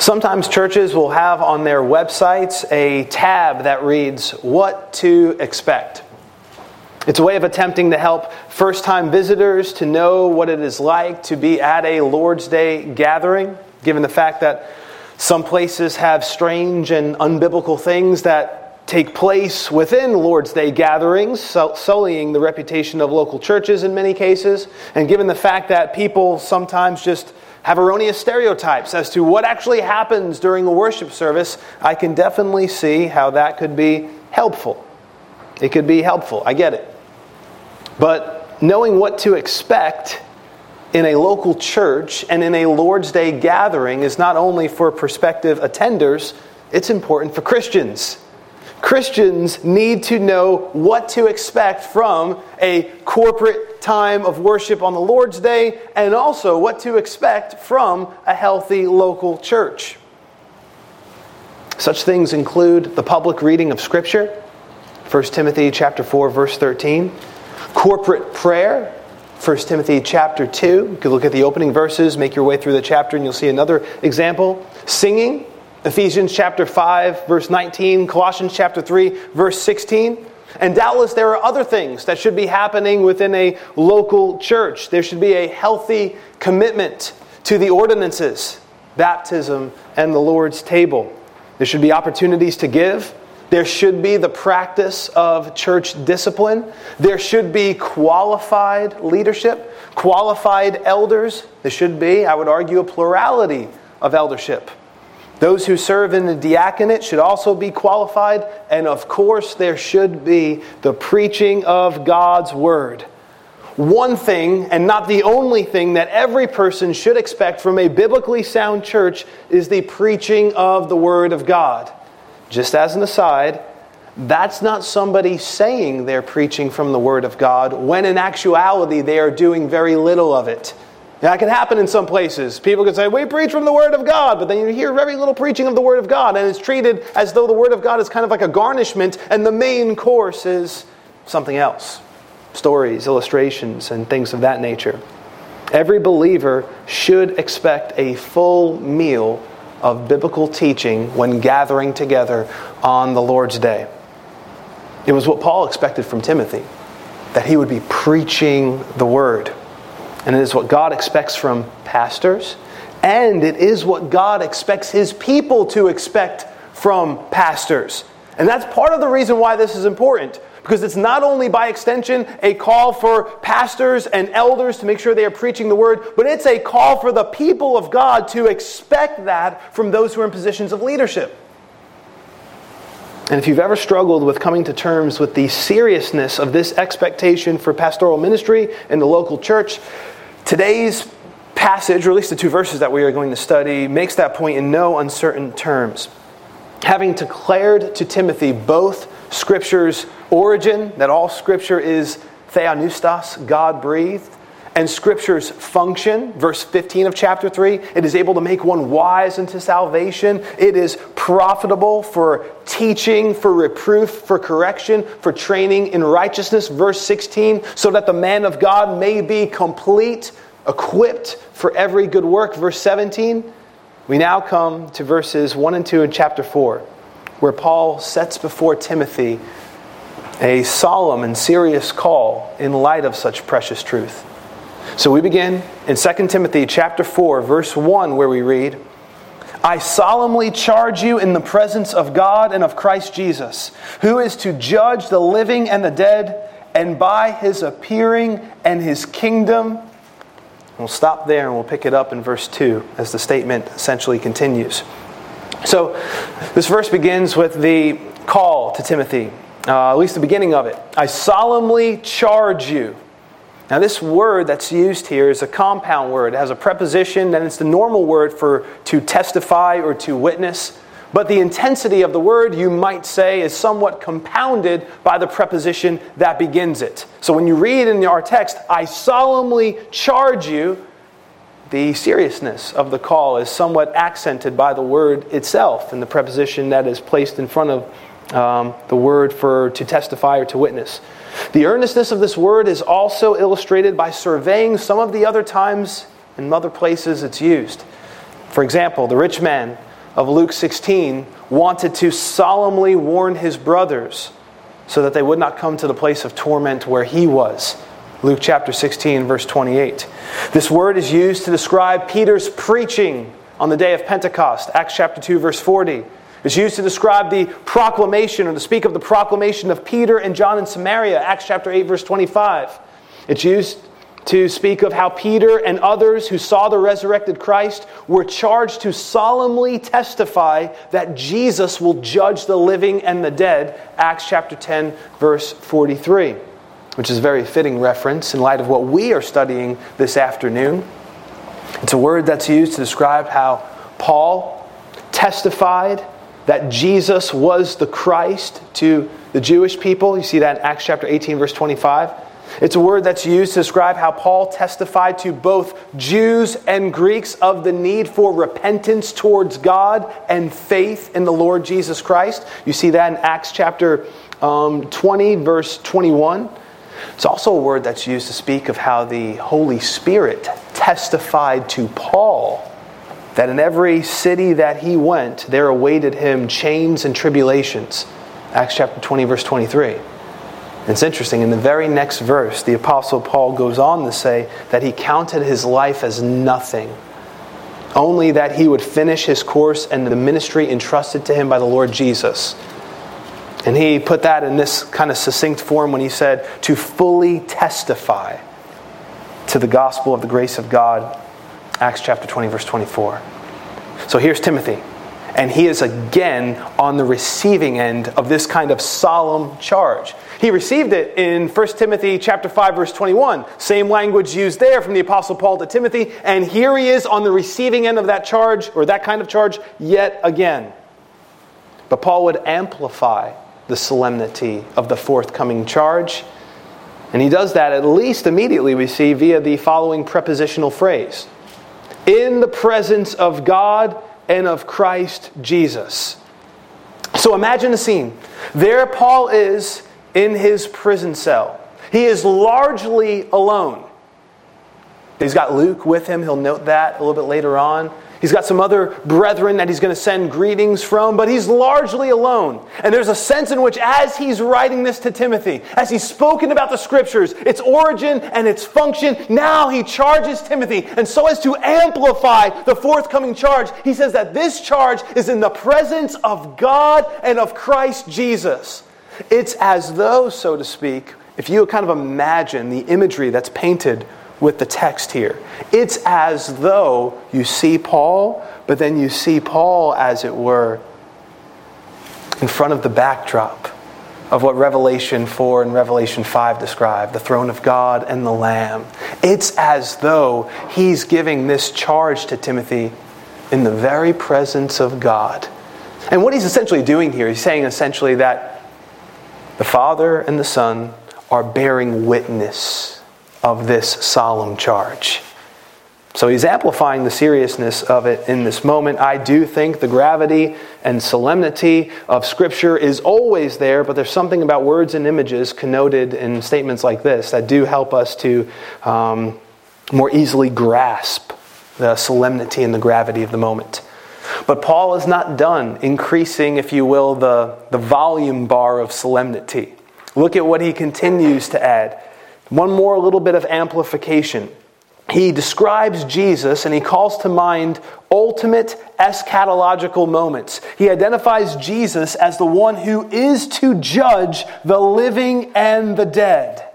Sometimes churches will have on their websites a tab that reads, What to Expect. It's a way of attempting to help first time visitors to know what it is like to be at a Lord's Day gathering, given the fact that some places have strange and unbiblical things that take place within Lord's Day gatherings, sullying the reputation of local churches in many cases, and given the fact that people sometimes just have erroneous stereotypes as to what actually happens during a worship service, I can definitely see how that could be helpful. It could be helpful. I get it. But knowing what to expect in a local church and in a Lord's Day gathering is not only for prospective attenders, it's important for Christians. Christians need to know what to expect from a corporate time of worship on the Lord's Day and also what to expect from a healthy local church. Such things include the public reading of scripture, 1 Timothy chapter 4 verse 13, corporate prayer, 1 Timothy chapter 2. You could look at the opening verses, make your way through the chapter and you'll see another example. Singing, Ephesians chapter 5, verse 19, Colossians chapter 3, verse 16. And doubtless there are other things that should be happening within a local church. There should be a healthy commitment to the ordinances, baptism, and the Lord's table. There should be opportunities to give. There should be the practice of church discipline. There should be qualified leadership, qualified elders. There should be, I would argue, a plurality of eldership. Those who serve in the diaconate should also be qualified, and of course, there should be the preaching of God's word. One thing, and not the only thing, that every person should expect from a biblically sound church is the preaching of the word of God. Just as an aside, that's not somebody saying they're preaching from the word of God when in actuality they are doing very little of it. That can happen in some places. People can say, We preach from the Word of God, but then you hear very little preaching of the Word of God, and it's treated as though the Word of God is kind of like a garnishment, and the main course is something else stories, illustrations, and things of that nature. Every believer should expect a full meal of biblical teaching when gathering together on the Lord's day. It was what Paul expected from Timothy, that he would be preaching the Word. And it is what God expects from pastors, and it is what God expects his people to expect from pastors. And that's part of the reason why this is important. Because it's not only by extension a call for pastors and elders to make sure they are preaching the word, but it's a call for the people of God to expect that from those who are in positions of leadership. And if you've ever struggled with coming to terms with the seriousness of this expectation for pastoral ministry in the local church, Today's passage, or at least the two verses that we are going to study, makes that point in no uncertain terms. Having declared to Timothy both Scripture's origin, that all Scripture is theopneustos, God breathed, and Scripture's function, verse 15 of chapter 3, it is able to make one wise unto salvation. It is profitable for teaching, for reproof, for correction, for training in righteousness, verse 16, so that the man of God may be complete, equipped for every good work, verse 17. We now come to verses 1 and 2 in chapter 4, where Paul sets before Timothy a solemn and serious call in light of such precious truth. So we begin in 2 Timothy chapter 4 verse 1 where we read, I solemnly charge you in the presence of God and of Christ Jesus, who is to judge the living and the dead, and by his appearing and his kingdom. We'll stop there and we'll pick it up in verse 2 as the statement essentially continues. So, this verse begins with the call to Timothy, uh, at least the beginning of it. I solemnly charge you. Now, this word that's used here is a compound word. It has a preposition, and it's the normal word for to testify or to witness. But the intensity of the word, you might say, is somewhat compounded by the preposition that begins it. So when you read in our text, I solemnly charge you, the seriousness of the call is somewhat accented by the word itself and the preposition that is placed in front of um, the word for to testify or to witness. The earnestness of this word is also illustrated by surveying some of the other times and other places it's used. For example, the rich man of Luke 16 wanted to solemnly warn his brothers so that they would not come to the place of torment where he was. Luke chapter 16, verse 28. This word is used to describe Peter's preaching on the day of Pentecost, Acts chapter 2, verse 40. It's used to describe the proclamation or to speak of the proclamation of Peter and John in Samaria, Acts chapter 8, verse 25. It's used to speak of how Peter and others who saw the resurrected Christ were charged to solemnly testify that Jesus will judge the living and the dead, Acts chapter 10, verse 43, which is a very fitting reference in light of what we are studying this afternoon. It's a word that's used to describe how Paul testified that Jesus was the Christ to the Jewish people. You see that in Acts chapter 18, verse 25. It's a word that's used to describe how Paul testified to both Jews and Greeks of the need for repentance towards God and faith in the Lord Jesus Christ. You see that in Acts chapter um, 20, verse 21. It's also a word that's used to speak of how the Holy Spirit testified to Paul that in every city that he went, there awaited him chains and tribulations. Acts chapter 20, verse 23. It's interesting, in the very next verse, the Apostle Paul goes on to say that he counted his life as nothing, only that he would finish his course and the ministry entrusted to him by the Lord Jesus. And he put that in this kind of succinct form when he said, to fully testify to the gospel of the grace of God. Acts chapter 20, verse 24. So here's Timothy. And he is again on the receiving end of this kind of solemn charge. He received it in 1 Timothy chapter 5 verse 21. Same language used there from the apostle Paul to Timothy, and here he is on the receiving end of that charge or that kind of charge yet again. But Paul would amplify the solemnity of the forthcoming charge. And he does that at least immediately, we see, via the following prepositional phrase In the presence of God and of Christ Jesus. So imagine the scene. There, Paul is in his prison cell. He is largely alone. He's got Luke with him. He'll note that a little bit later on. He's got some other brethren that he's going to send greetings from, but he's largely alone. And there's a sense in which, as he's writing this to Timothy, as he's spoken about the scriptures, its origin and its function, now he charges Timothy. And so, as to amplify the forthcoming charge, he says that this charge is in the presence of God and of Christ Jesus. It's as though, so to speak, if you kind of imagine the imagery that's painted with the text here. It's as though you see Paul, but then you see Paul, as it were, in front of the backdrop of what Revelation 4 and Revelation 5 describe the throne of God and the Lamb. It's as though he's giving this charge to Timothy in the very presence of God. And what he's essentially doing here, he's saying essentially that the Father and the Son are bearing witness of this solemn charge. So he's amplifying the seriousness of it in this moment. I do think the gravity and solemnity of Scripture is always there, but there's something about words and images connoted in statements like this that do help us to um, more easily grasp the solemnity and the gravity of the moment. But Paul is not done increasing, if you will, the, the volume bar of solemnity. Look at what he continues to add. One more little bit of amplification. He describes Jesus and he calls to mind ultimate eschatological moments. He identifies Jesus as the one who is to judge the living and the dead.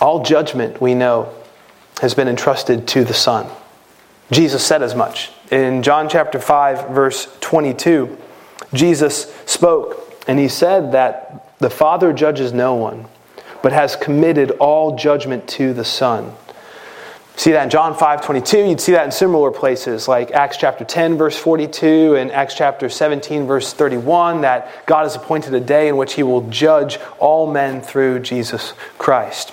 All judgment, we know, has been entrusted to the Son. Jesus said as much. In John chapter 5, verse 22, Jesus spoke and he said that the Father judges no one, but has committed all judgment to the Son. See that in John 5 22. You'd see that in similar places like Acts chapter 10, verse 42, and Acts chapter 17, verse 31, that God has appointed a day in which he will judge all men through Jesus Christ.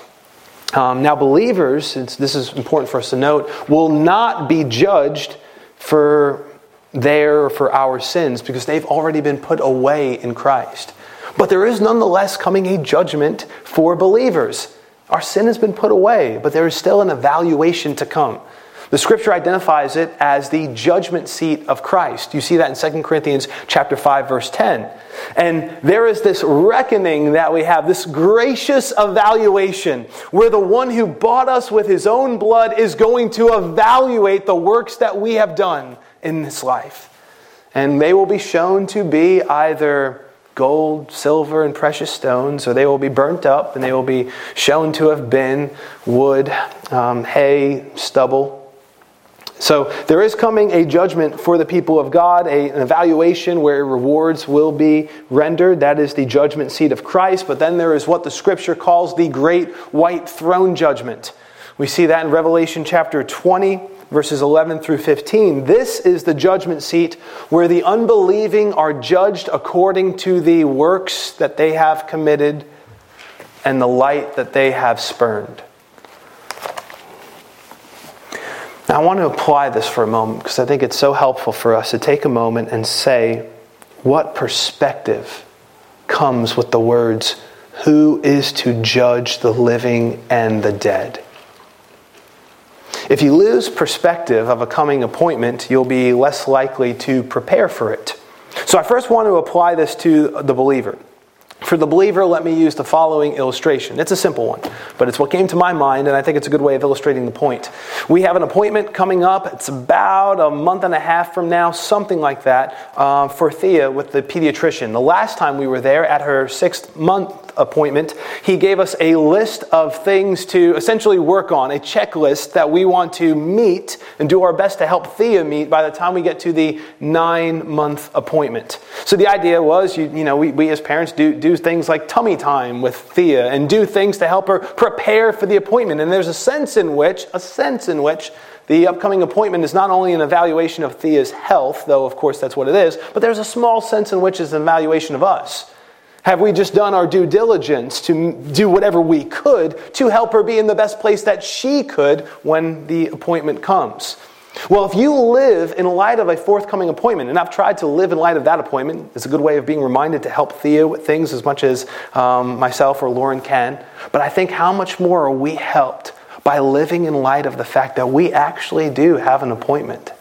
Um, now, believers, this is important for us to note, will not be judged for their or for our sins because they've already been put away in Christ. But there is nonetheless coming a judgment for believers. Our sin has been put away, but there is still an evaluation to come. The scripture identifies it as the judgment seat of Christ. You see that in 2 Corinthians chapter 5 verse 10. And there is this reckoning that we have, this gracious evaluation where the one who bought us with his own blood is going to evaluate the works that we have done in this life. And they will be shown to be either gold, silver, and precious stones, or they will be burnt up and they will be shown to have been wood, um, hay, stubble. So there is coming a judgment for the people of God, a, an evaluation where rewards will be rendered. That is the judgment seat of Christ. But then there is what the scripture calls the great white throne judgment. We see that in Revelation chapter 20 verses 11 through 15. This is the judgment seat where the unbelieving are judged according to the works that they have committed and the light that they have spurned. Now, I want to apply this for a moment because I think it's so helpful for us to take a moment and say what perspective comes with the words, Who is to judge the living and the dead? If you lose perspective of a coming appointment, you'll be less likely to prepare for it. So I first want to apply this to the believer. For the believer, let me use the following illustration. It's a simple one, but it's what came to my mind, and I think it's a good way of illustrating the point. We have an appointment coming up. It's about a month and a half from now, something like that, uh, for Thea with the pediatrician. The last time we were there at her sixth month appointment, he gave us a list of things to essentially work on, a checklist that we want to meet and do our best to help Thea meet by the time we get to the nine month appointment. So the idea was, you, you know, we, we as parents do, do things like tummy time with Thea and do things to help her prepare for the appointment. And there's a sense in which, a sense in which, the upcoming appointment is not only an evaluation of Thea's health, though of course that's what it is, but there's a small sense in which it's an evaluation of us. Have we just done our due diligence to do whatever we could to help her be in the best place that she could when the appointment comes? Well, if you live in light of a forthcoming appointment, and I've tried to live in light of that appointment, it's a good way of being reminded to help Thea with things as much as um, myself or Lauren can. But I think how much more are we helped by living in light of the fact that we actually do have an appointment?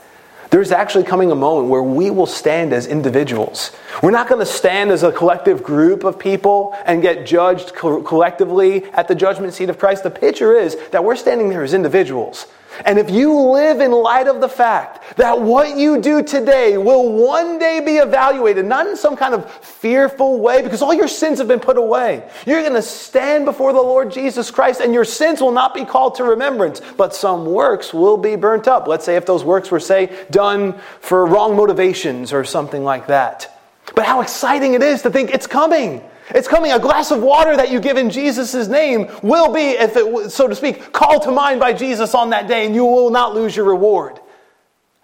There's actually coming a moment where we will stand as individuals. We're not going to stand as a collective group of people and get judged co- collectively at the judgment seat of Christ. The picture is that we're standing there as individuals. And if you live in light of the fact that what you do today will one day be evaluated, not in some kind of fearful way, because all your sins have been put away, you're going to stand before the Lord Jesus Christ, and your sins will not be called to remembrance, but some works will be burnt up. Let's say if those works were, say, done for wrong motivations or something like that. But how exciting it is to think it's coming. It's coming. A glass of water that you give in Jesus' name will be, if it, so to speak, called to mind by Jesus on that day, and you will not lose your reward.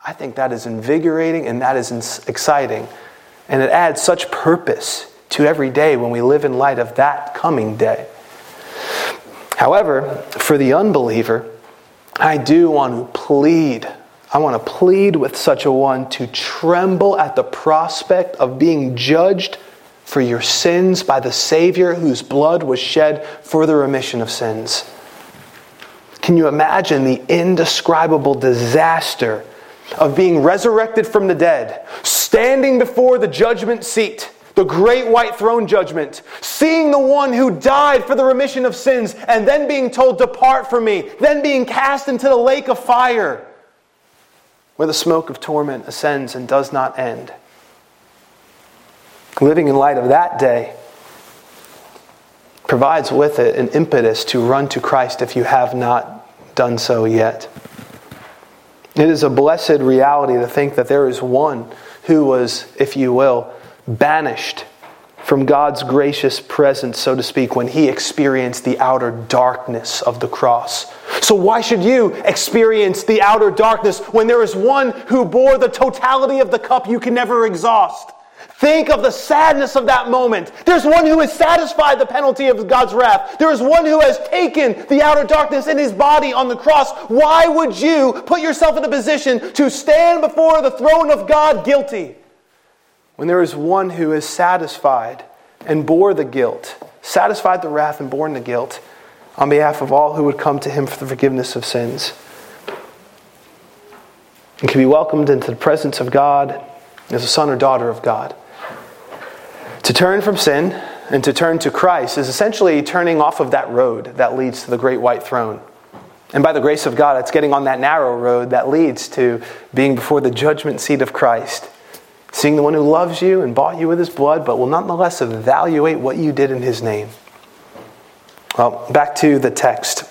I think that is invigorating and that is exciting. And it adds such purpose to every day when we live in light of that coming day. However, for the unbeliever, I do want to plead. I want to plead with such a one to tremble at the prospect of being judged for your sins by the Savior whose blood was shed for the remission of sins. Can you imagine the indescribable disaster of being resurrected from the dead, standing before the judgment seat, the great white throne judgment, seeing the one who died for the remission of sins, and then being told, Depart from me, then being cast into the lake of fire, where the smoke of torment ascends and does not end? Living in light of that day provides with it an impetus to run to Christ if you have not done so yet. It is a blessed reality to think that there is one who was, if you will, banished from God's gracious presence, so to speak, when he experienced the outer darkness of the cross. So, why should you experience the outer darkness when there is one who bore the totality of the cup you can never exhaust? Think of the sadness of that moment. There's one who has satisfied the penalty of God's wrath. There is one who has taken the outer darkness in his body on the cross. Why would you put yourself in a position to stand before the throne of God guilty when there is one who is satisfied and bore the guilt, satisfied the wrath and borne the guilt on behalf of all who would come to him for the forgiveness of sins? and can be welcomed into the presence of God as a son or daughter of God. To turn from sin and to turn to Christ is essentially turning off of that road that leads to the great white throne. And by the grace of God, it's getting on that narrow road that leads to being before the judgment seat of Christ, seeing the one who loves you and bought you with his blood, but will nonetheless evaluate what you did in his name. Well, back to the text.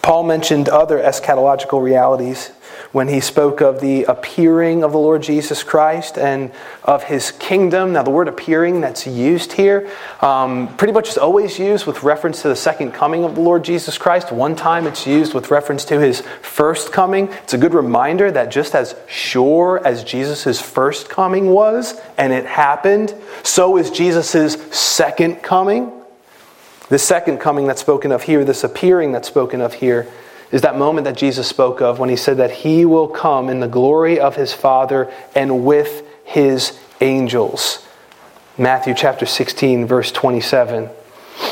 Paul mentioned other eschatological realities when he spoke of the appearing of the Lord Jesus Christ and of his kingdom. Now, the word appearing that's used here um, pretty much is always used with reference to the second coming of the Lord Jesus Christ. One time it's used with reference to his first coming. It's a good reminder that just as sure as Jesus' first coming was, and it happened, so is Jesus' second coming. The second coming that's spoken of here, this appearing that's spoken of here, is that moment that Jesus spoke of when he said that he will come in the glory of his Father and with his angels. Matthew chapter 16, verse 27.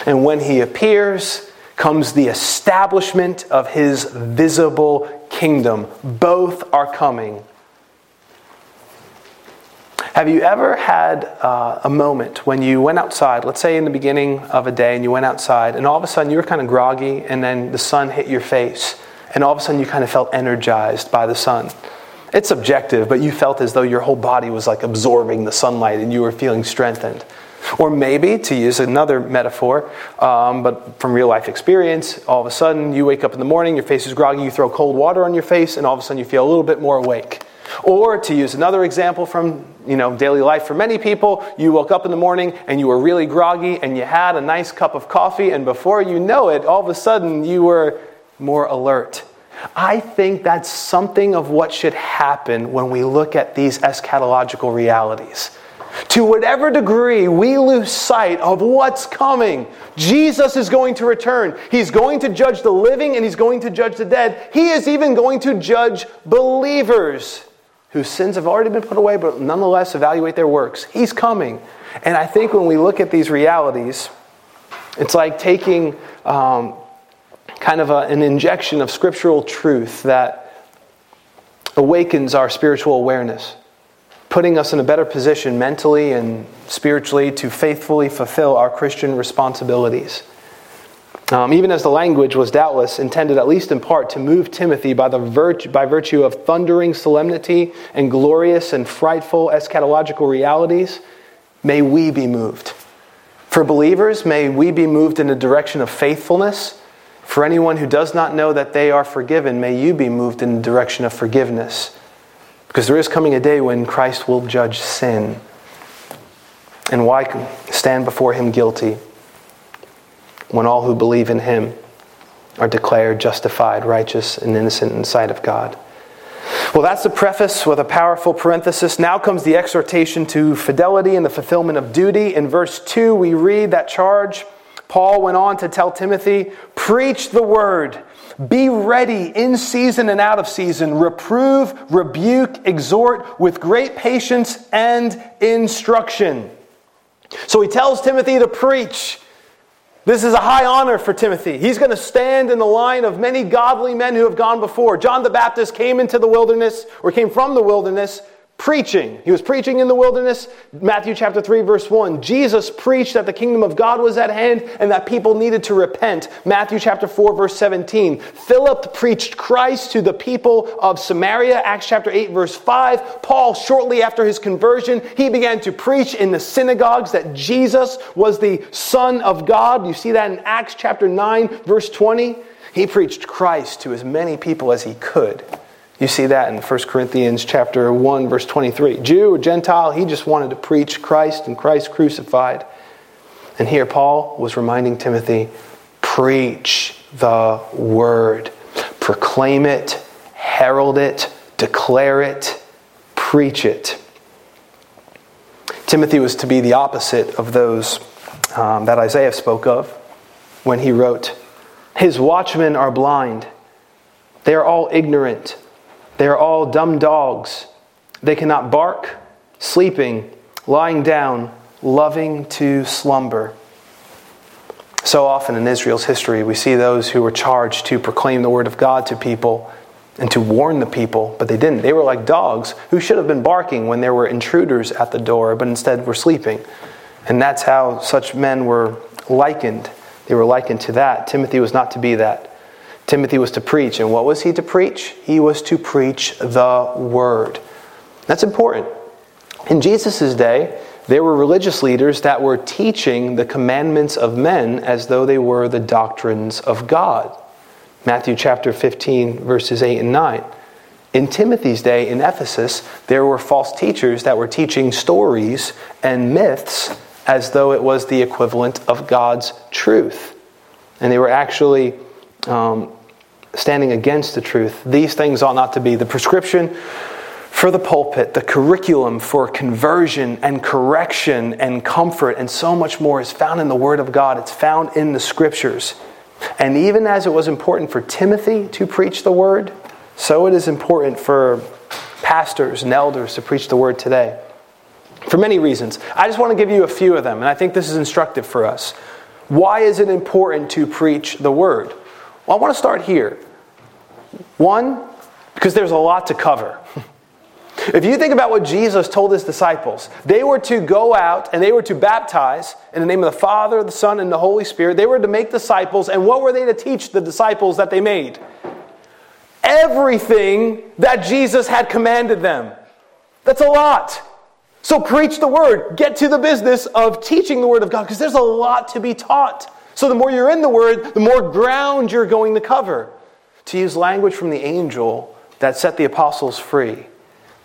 And when he appears, comes the establishment of his visible kingdom. Both are coming. Have you ever had uh, a moment when you went outside, let's say in the beginning of a day, and you went outside, and all of a sudden you were kind of groggy, and then the sun hit your face, and all of a sudden you kind of felt energized by the sun? It's subjective, but you felt as though your whole body was like absorbing the sunlight and you were feeling strengthened. Or maybe, to use another metaphor, um, but from real life experience, all of a sudden you wake up in the morning, your face is groggy, you throw cold water on your face, and all of a sudden you feel a little bit more awake. Or to use another example from you know, daily life for many people, you woke up in the morning and you were really groggy and you had a nice cup of coffee, and before you know it, all of a sudden you were more alert. I think that's something of what should happen when we look at these eschatological realities. To whatever degree we lose sight of what's coming, Jesus is going to return. He's going to judge the living and he's going to judge the dead. He is even going to judge believers whose sins have already been put away, but nonetheless evaluate their works. He's coming. And I think when we look at these realities, it's like taking um, kind of a, an injection of scriptural truth that awakens our spiritual awareness, putting us in a better position mentally and spiritually to faithfully fulfill our Christian responsibilities. Um, even as the language was doubtless intended, at least in part, to move Timothy by, the virt- by virtue of thundering solemnity and glorious and frightful eschatological realities, may we be moved. For believers, may we be moved in the direction of faithfulness. For anyone who does not know that they are forgiven, may you be moved in the direction of forgiveness. Because there is coming a day when Christ will judge sin. And why stand before him guilty? When all who believe in him are declared justified, righteous, and innocent in sight of God. Well, that's the preface with a powerful parenthesis. Now comes the exhortation to fidelity and the fulfillment of duty. In verse 2, we read that charge. Paul went on to tell Timothy, Preach the word. Be ready in season and out of season. Reprove, rebuke, exhort with great patience and instruction. So he tells Timothy to preach. This is a high honor for Timothy. He's going to stand in the line of many godly men who have gone before. John the Baptist came into the wilderness, or came from the wilderness, preaching. He was preaching in the wilderness. Matthew chapter 3 verse 1. Jesus preached that the kingdom of God was at hand and that people needed to repent. Matthew chapter 4 verse 17. Philip preached Christ to the people of Samaria. Acts chapter 8 verse 5. Paul shortly after his conversion, he began to preach in the synagogues that Jesus was the son of God. You see that in Acts chapter 9 verse 20. He preached Christ to as many people as he could. You see that in 1 Corinthians chapter 1 verse 23. Jew or Gentile, he just wanted to preach Christ and Christ crucified. And here Paul was reminding Timothy, preach the word. Proclaim it, herald it, declare it, preach it. Timothy was to be the opposite of those um, that Isaiah spoke of when he wrote, His watchmen are blind, they are all ignorant. They are all dumb dogs. They cannot bark, sleeping, lying down, loving to slumber. So often in Israel's history, we see those who were charged to proclaim the word of God to people and to warn the people, but they didn't. They were like dogs who should have been barking when there were intruders at the door, but instead were sleeping. And that's how such men were likened. They were likened to that. Timothy was not to be that. Timothy was to preach. And what was he to preach? He was to preach the word. That's important. In Jesus' day, there were religious leaders that were teaching the commandments of men as though they were the doctrines of God. Matthew chapter 15, verses 8 and 9. In Timothy's day in Ephesus, there were false teachers that were teaching stories and myths as though it was the equivalent of God's truth. And they were actually um, standing against the truth. These things ought not to be the prescription for the pulpit, the curriculum for conversion and correction and comfort, and so much more is found in the Word of God. It's found in the Scriptures. And even as it was important for Timothy to preach the Word, so it is important for pastors and elders to preach the Word today. For many reasons. I just want to give you a few of them, and I think this is instructive for us. Why is it important to preach the Word? Well, I want to start here. One, because there's a lot to cover. If you think about what Jesus told his disciples, they were to go out and they were to baptize in the name of the Father, the Son, and the Holy Spirit. They were to make disciples. And what were they to teach the disciples that they made? Everything that Jesus had commanded them. That's a lot. So preach the word. Get to the business of teaching the word of God because there's a lot to be taught. So the more you're in the word, the more ground you're going to cover. To use language from the angel that set the apostles free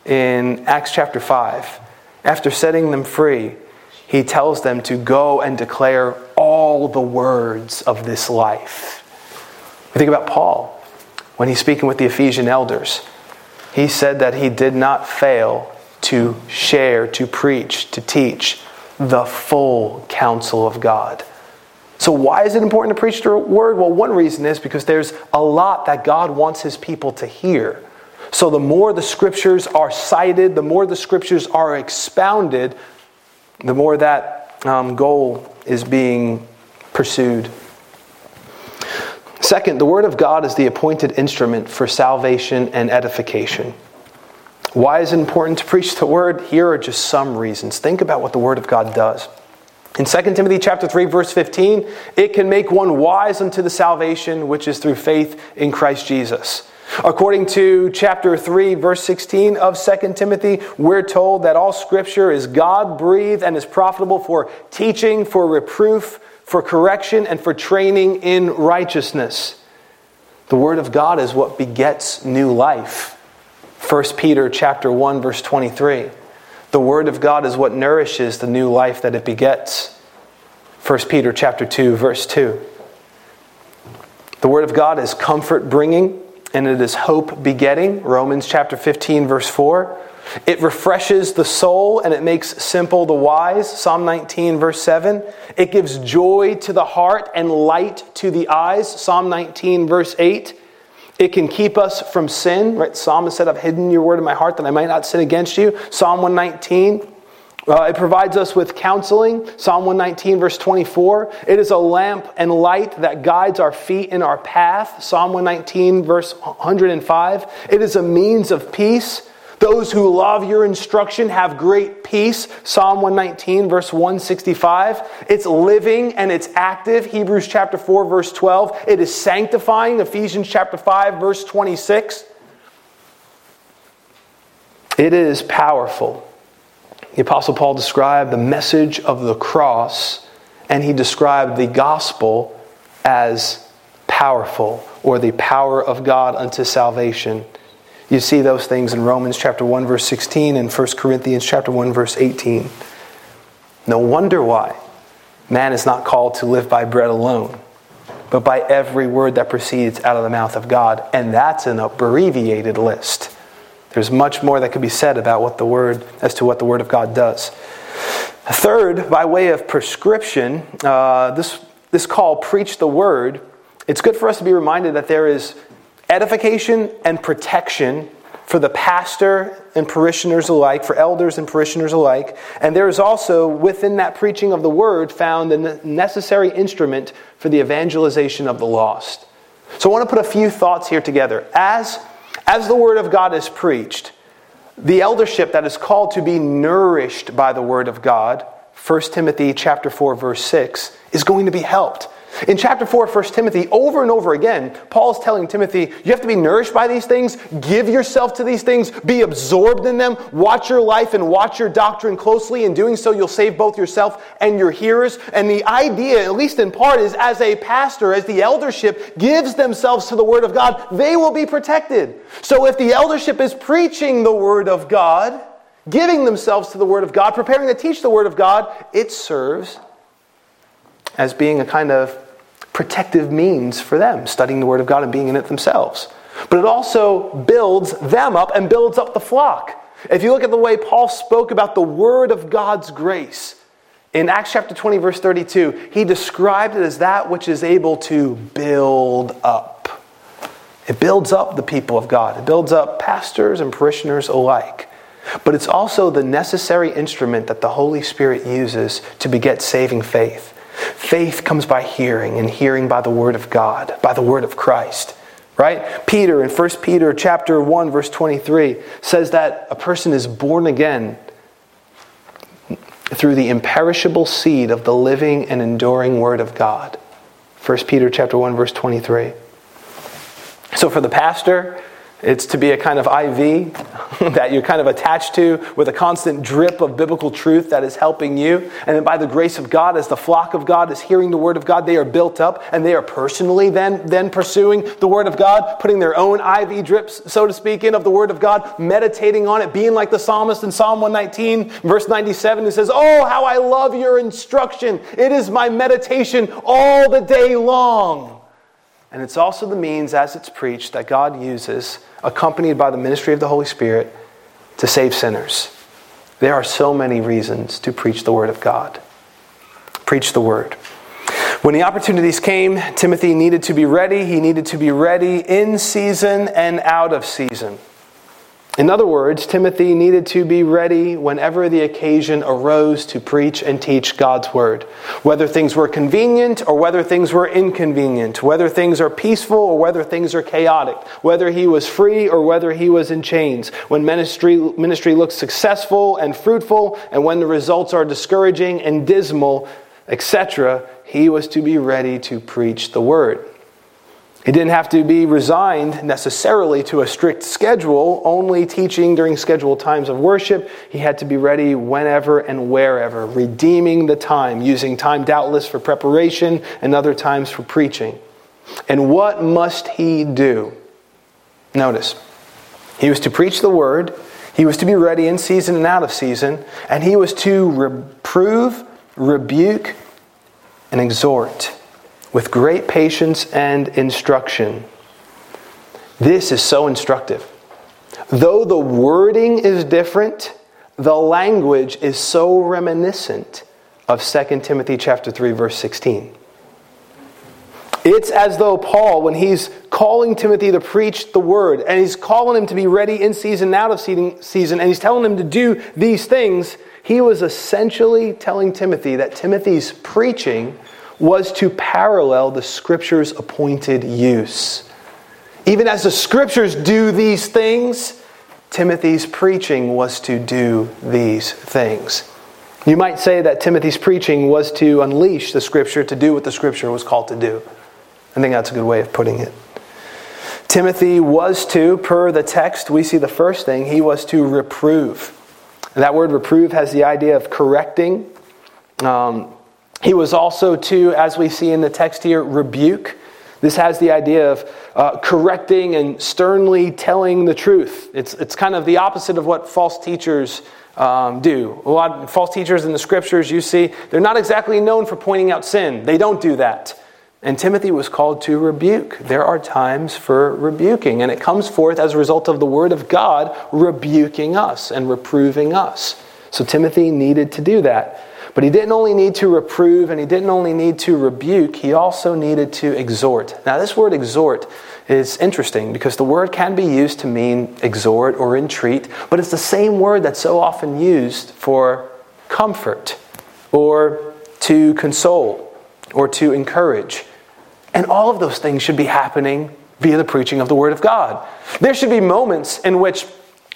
in Acts chapter 5. After setting them free, he tells them to go and declare all the words of this life. Think about Paul when he's speaking with the Ephesian elders. He said that he did not fail to share, to preach, to teach the full counsel of God. So, why is it important to preach the word? Well, one reason is because there's a lot that God wants his people to hear. So the more the scriptures are cited, the more the scriptures are expounded, the more that um, goal is being pursued. Second, the Word of God is the appointed instrument for salvation and edification. Why is it important to preach the Word? Here are just some reasons. Think about what the Word of God does. In 2 Timothy chapter 3 verse 15, it can make one wise unto the salvation which is through faith in Christ Jesus. According to chapter 3, verse 16 of 2 Timothy, we're told that all scripture is God breathed and is profitable for teaching, for reproof, for correction, and for training in righteousness. The word of God is what begets new life. 1 Peter chapter 1 verse 23. The word of God is what nourishes the new life that it begets. 1 Peter chapter 2 verse 2. The word of God is comfort bringing and it is hope begetting. Romans chapter 15, verse 4. It refreshes the soul and it makes simple the wise. Psalm 19, verse 7. It gives joy to the heart and light to the eyes. Psalm 19, verse 8. It can keep us from sin. Right? Psalmist said, I've hidden your word in my heart that I might not sin against you. Psalm 119. Uh, it provides us with counseling. Psalm 119, verse 24. It is a lamp and light that guides our feet in our path. Psalm 119, verse 105. It is a means of peace. Those who love your instruction have great peace. Psalm 119, verse 165. It's living and it's active. Hebrews chapter 4, verse 12. It is sanctifying. Ephesians chapter 5, verse 26. It is powerful. The Apostle Paul described the message of the cross, and he described the gospel as powerful, or the power of God unto salvation. You see those things in Romans chapter 1 verse 16 and 1 Corinthians chapter 1 verse 18. No wonder why man is not called to live by bread alone, but by every word that proceeds out of the mouth of God, and that's an abbreviated list. There's much more that could be said about what the word, as to what the word of God does. Third, by way of prescription, uh, this, this call, preach the word, it's good for us to be reminded that there is edification and protection for the pastor and parishioners alike, for elders and parishioners alike. And there is also, within that preaching of the word, found the necessary instrument for the evangelization of the lost. So I want to put a few thoughts here together. As As the word of God is preached, the eldership that is called to be nourished by the word of God, 1 Timothy chapter 4 verse 6, is going to be helped. In chapter 4 of 1 Timothy, over and over again, Paul is telling Timothy, you have to be nourished by these things, give yourself to these things, be absorbed in them, watch your life and watch your doctrine closely. In doing so, you'll save both yourself and your hearers. And the idea, at least in part, is as a pastor, as the eldership gives themselves to the Word of God, they will be protected. So if the eldership is preaching the Word of God, giving themselves to the Word of God, preparing to teach the Word of God, it serves as being a kind of protective means for them, studying the Word of God and being in it themselves. But it also builds them up and builds up the flock. If you look at the way Paul spoke about the Word of God's grace, in Acts chapter 20, verse 32, he described it as that which is able to build up. It builds up the people of God, it builds up pastors and parishioners alike. But it's also the necessary instrument that the Holy Spirit uses to beget saving faith. Faith comes by hearing, and hearing by the word of God, by the word of Christ. Right? Peter in 1 Peter chapter 1 verse 23 says that a person is born again through the imperishable seed of the living and enduring word of God. 1 Peter chapter 1 verse 23. So for the pastor, it's to be a kind of IV that you're kind of attached to with a constant drip of biblical truth that is helping you. And then by the grace of God, as the flock of God is hearing the word of God, they are built up and they are personally then, then pursuing the word of God, putting their own IV drips, so to speak, in of the word of God, meditating on it, being like the psalmist in Psalm 119, verse 97, who says, Oh, how I love your instruction. It is my meditation all the day long. And it's also the means, as it's preached, that God uses accompanied by the ministry of the Holy Spirit to save sinners. There are so many reasons to preach the Word of God. Preach the Word. When the opportunities came, Timothy needed to be ready. He needed to be ready in season and out of season. In other words, Timothy needed to be ready whenever the occasion arose to preach and teach God's word. Whether things were convenient or whether things were inconvenient, whether things are peaceful or whether things are chaotic, whether he was free or whether he was in chains, when ministry, ministry looks successful and fruitful, and when the results are discouraging and dismal, etc., he was to be ready to preach the word. He didn't have to be resigned necessarily to a strict schedule, only teaching during scheduled times of worship. He had to be ready whenever and wherever, redeeming the time, using time doubtless for preparation and other times for preaching. And what must he do? Notice, he was to preach the word, he was to be ready in season and out of season, and he was to reprove, rebuke, and exhort with great patience and instruction. This is so instructive. Though the wording is different, the language is so reminiscent of 2 Timothy chapter 3 verse 16. It's as though Paul, when he's calling Timothy to preach the word, and he's calling him to be ready in season and out of season, and he's telling him to do these things, he was essentially telling Timothy that Timothy's preaching was to parallel the Scripture's appointed use. Even as the Scriptures do these things, Timothy's preaching was to do these things. You might say that Timothy's preaching was to unleash the Scripture to do what the Scripture was called to do. I think that's a good way of putting it. Timothy was to, per the text, we see the first thing, he was to reprove. And that word reprove has the idea of correcting, um, he was also to, as we see in the text here, rebuke. This has the idea of uh, correcting and sternly telling the truth. It's, it's kind of the opposite of what false teachers um, do. A lot of false teachers in the scriptures, you see, they're not exactly known for pointing out sin. They don't do that. And Timothy was called to rebuke. There are times for rebuking, and it comes forth as a result of the word of God rebuking us and reproving us. So Timothy needed to do that. But he didn't only need to reprove and he didn't only need to rebuke, he also needed to exhort. Now, this word exhort is interesting because the word can be used to mean exhort or entreat, but it's the same word that's so often used for comfort or to console or to encourage. And all of those things should be happening via the preaching of the Word of God. There should be moments in which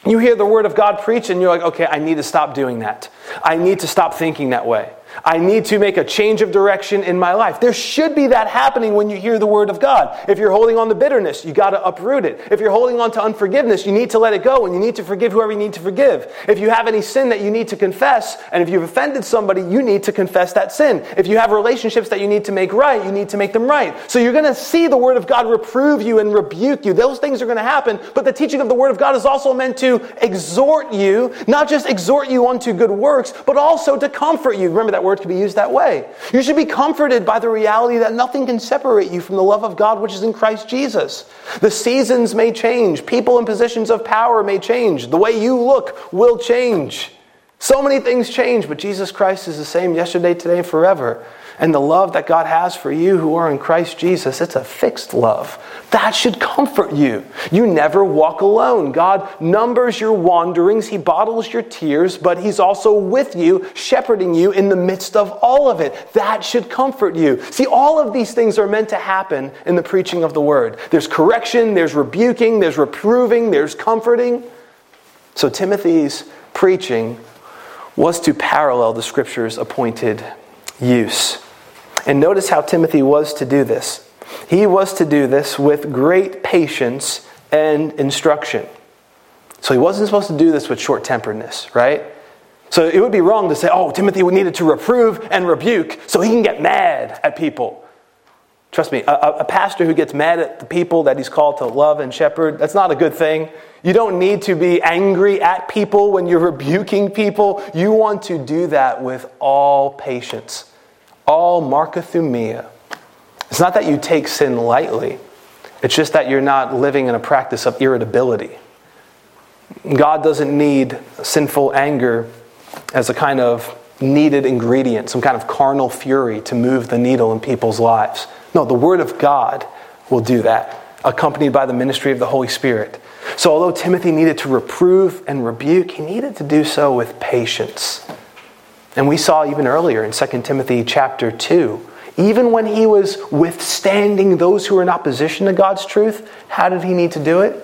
you hear the Word of God preached and you're like, okay, I need to stop doing that. I need to stop thinking that way. I need to make a change of direction in my life. There should be that happening when you hear the word of God. If you're holding on to bitterness, you got to uproot it. If you're holding on to unforgiveness, you need to let it go and you need to forgive whoever you need to forgive. If you have any sin that you need to confess, and if you've offended somebody, you need to confess that sin. If you have relationships that you need to make right, you need to make them right. So you're going to see the word of God reprove you and rebuke you. Those things are going to happen, but the teaching of the word of God is also meant to exhort you, not just exhort you unto good works, but also to comfort you. Remember that word can be used that way. You should be comforted by the reality that nothing can separate you from the love of God which is in Christ Jesus. The seasons may change, people in positions of power may change, the way you look will change. So many things change, but Jesus Christ is the same yesterday, today, and forever. And the love that God has for you who are in Christ Jesus, it's a fixed love. That should comfort you. You never walk alone. God numbers your wanderings, He bottles your tears, but He's also with you, shepherding you in the midst of all of it. That should comfort you. See, all of these things are meant to happen in the preaching of the word. There's correction, there's rebuking, there's reproving, there's comforting. So Timothy's preaching was to parallel the scripture's appointed use. And notice how Timothy was to do this. He was to do this with great patience and instruction. So he wasn't supposed to do this with short temperedness, right? So it would be wrong to say, oh, Timothy needed to reprove and rebuke so he can get mad at people. Trust me, a, a, pastor who gets mad at the people that he's called to love and shepherd, that's not a good thing. You don't need to be angry at people when you're rebuking people. You want to do that with all patience all makrothumia. It's not that you take sin lightly, it's just that you're not living in a practice of irritability. God doesn't need sinful anger as a kind of needed ingredient, some kind of carnal fury to move the needle in people's lives. No, the Word of God will do that, accompanied by the ministry of the Holy Spirit. So, although Timothy needed to reprove and rebuke, he needed to do so with patience. And we saw even earlier in 2 Timothy chapter 2, even when he was withstanding those who were in opposition to God's truth, how did he need to do it?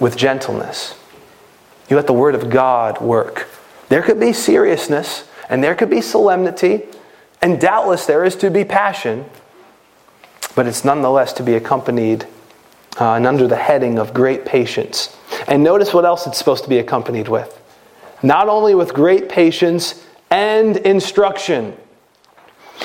With gentleness. You let the word of God work. There could be seriousness and there could be solemnity, and doubtless there is to be passion, but it's nonetheless to be accompanied uh, and under the heading of great patience. And notice what else it's supposed to be accompanied with. Not only with great patience and instruction.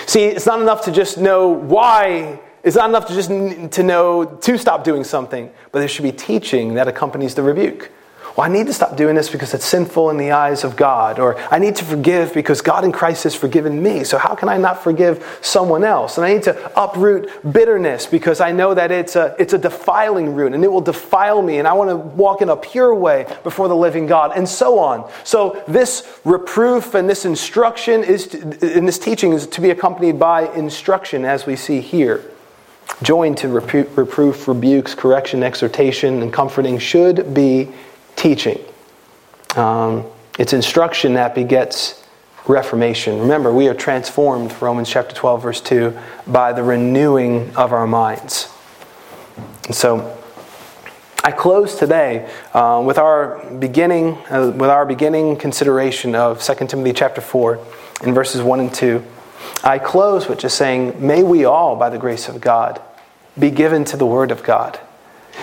See, it's not enough to just know why. It's not enough to just to know to stop doing something, but there should be teaching that accompanies the rebuke well, I need to stop doing this because it's sinful in the eyes of God, or I need to forgive because God in Christ has forgiven me. So how can I not forgive someone else? And I need to uproot bitterness because I know that it's a, it's a defiling root and it will defile me, and I want to walk in a pure way before the living God, and so on. So this reproof and this instruction is, to, in this teaching is to be accompanied by instruction, as we see here. Joined to reproof, rebukes, correction, exhortation, and comforting should be teaching. Um, it's instruction that begets reformation. Remember, we are transformed, Romans chapter 12, verse 2, by the renewing of our minds. And so, I close today uh, with our beginning uh, with our beginning consideration of 2 Timothy chapter 4 in verses 1 and 2. I close with just saying, may we all, by the grace of God, be given to the Word of God.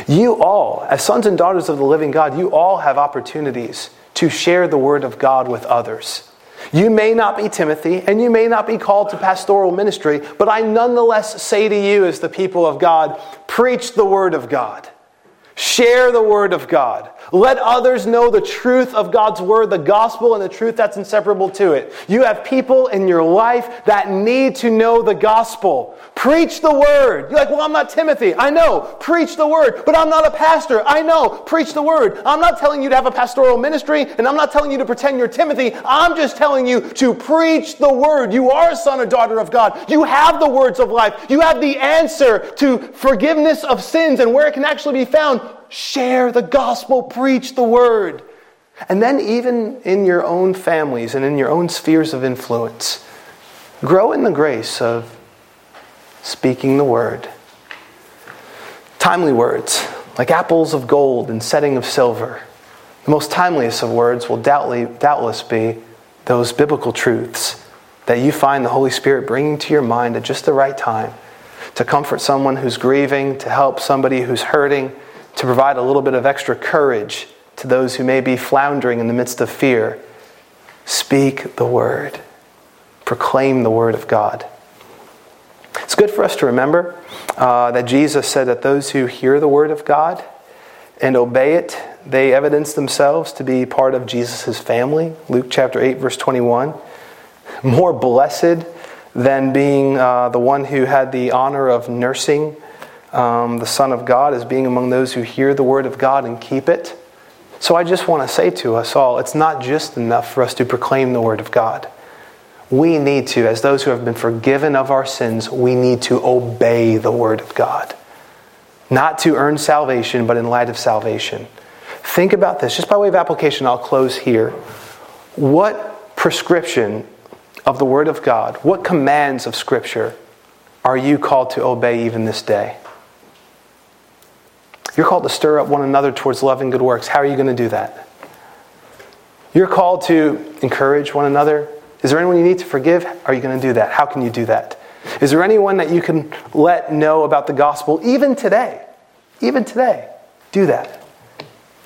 You all, as sons and daughters of the living God, you all have opportunities to share the word of God with others. You may not be Timothy, and you may not be called to pastoral ministry, but I nonetheless say to you, as the people of God, preach the word of God. Share the word of God. Let others know the truth of God's word, the gospel, and the truth that's inseparable to it. You have people in your life that need to know the gospel. Preach the word. You're like, well, I'm not Timothy. I know. Preach the word. But I'm not a pastor. I know. Preach the word. I'm not telling you to have a pastoral ministry, and I'm not telling you to pretend you're Timothy. I'm just telling you to preach the word. You are a son or daughter of God. You have the words of life. You have the answer to forgiveness of sins and where it can actually be found share the gospel, preach the word. And then, even in your own families and in your own spheres of influence, grow in the grace of speaking the word, Timely words, like apples of gold and setting of silver. The most timeliest of words will doubtless be those biblical truths that you find the Holy Spirit bringing to your mind at just the right time to comfort someone who's grieving, to help somebody who's hurting, to provide a little bit of extra courage to those who may be floundering in the midst of fear. Speak the word, proclaim the word of God. It's good for us to remember uh, that Jesus said that those who hear the word of God and obey it, they evidence themselves to be part of Jesus' family. Luke chapter 8, verse 21. More blessed than being uh, the one who had the honor of nursing um, the Son of God as being among those who hear the word of God and keep it. So I just want to say to us all it's not just enough for us to proclaim the word of God. We need to, as those who have been forgiven of our sins, we need to obey the word of God. Not to earn salvation, but in light of salvation. Think about this, just by way of application, I'll close here. What prescription of the Word of God, what commands of Scripture are you called to obey even this day? You're called to stir up one another towards love and good works. How are you going to do that? You're called to encourage one another. Is there anyone you need to forgive? Are you going to do that? How can you do that? Is there anyone that you can let know about the gospel even today? Even today. Do that.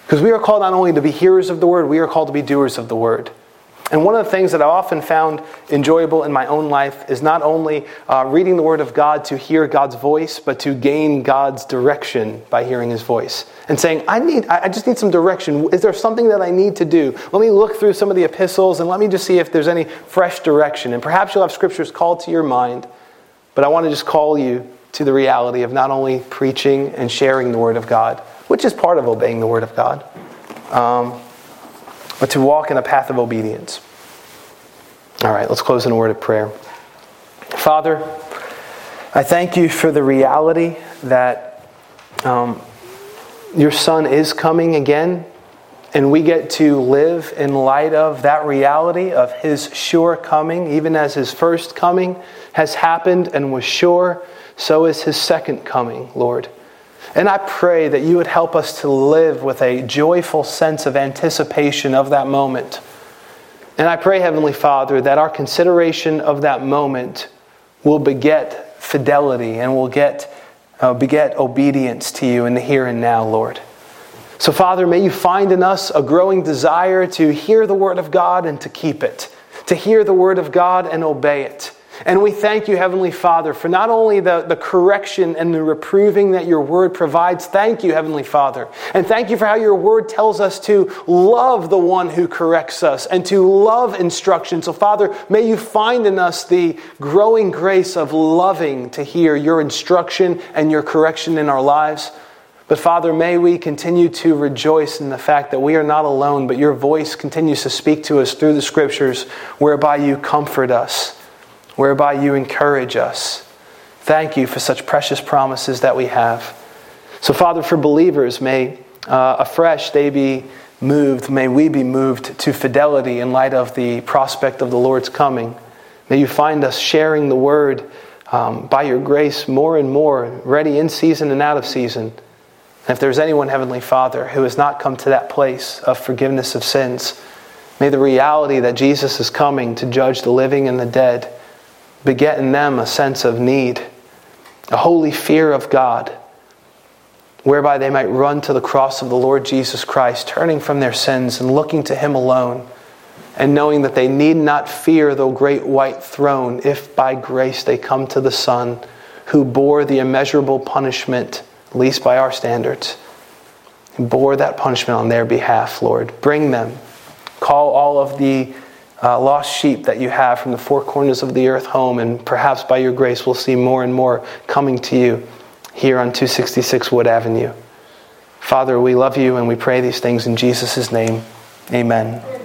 Because we are called not only to be hearers of the word, we are called to be doers of the word. And one of the things that I often found enjoyable in my own life is not only uh, reading the Word of God to hear God's voice, but to gain God's direction by hearing His voice. And saying, I, need, I just need some direction. Is there something that I need to do? Let me look through some of the epistles and let me just see if there's any fresh direction. And perhaps you'll have scriptures called to your mind, but I want to just call you to the reality of not only preaching and sharing the Word of God, which is part of obeying the Word of God. Um, but to walk in a path of obedience. All right, let's close in a word of prayer. Father, I thank you for the reality that um, your Son is coming again, and we get to live in light of that reality of his sure coming, even as his first coming has happened and was sure, so is his second coming, Lord. And I pray that you would help us to live with a joyful sense of anticipation of that moment. And I pray, Heavenly Father, that our consideration of that moment will beget fidelity and will get, uh, beget obedience to you in the here and now, Lord. So, Father, may you find in us a growing desire to hear the Word of God and to keep it, to hear the Word of God and obey it. And we thank you, Heavenly Father, for not only the, the correction and the reproving that your word provides. Thank you, Heavenly Father. And thank you for how your word tells us to love the one who corrects us and to love instruction. So, Father, may you find in us the growing grace of loving to hear your instruction and your correction in our lives. But Father, may we continue to rejoice in the fact that we are not alone, but your voice continues to speak to us through the scriptures, whereby you comfort us whereby you encourage us. Thank you for such precious promises that we have. So, Father, for believers, may uh, afresh they be moved, may we be moved to fidelity in light of the prospect of the Lord's coming. May you find us sharing the word um, by your grace more and more, ready in season and out of season. And if there's anyone, Heavenly Father, who has not come to that place of forgiveness of sins, may the reality that Jesus is coming to judge the living and the dead beget in them a sense of need, a holy fear of God, whereby they might run to the cross of the Lord Jesus Christ, turning from their sins and looking to Him alone, and knowing that they need not fear the great white throne if by grace they come to the Son who bore the immeasurable punishment, at least by our standards. Bore that punishment on their behalf, Lord. Bring them. Call all of the uh, lost sheep that you have from the four corners of the earth home, and perhaps by your grace we'll see more and more coming to you here on 266 Wood Avenue. Father, we love you and we pray these things in Jesus' name. Amen.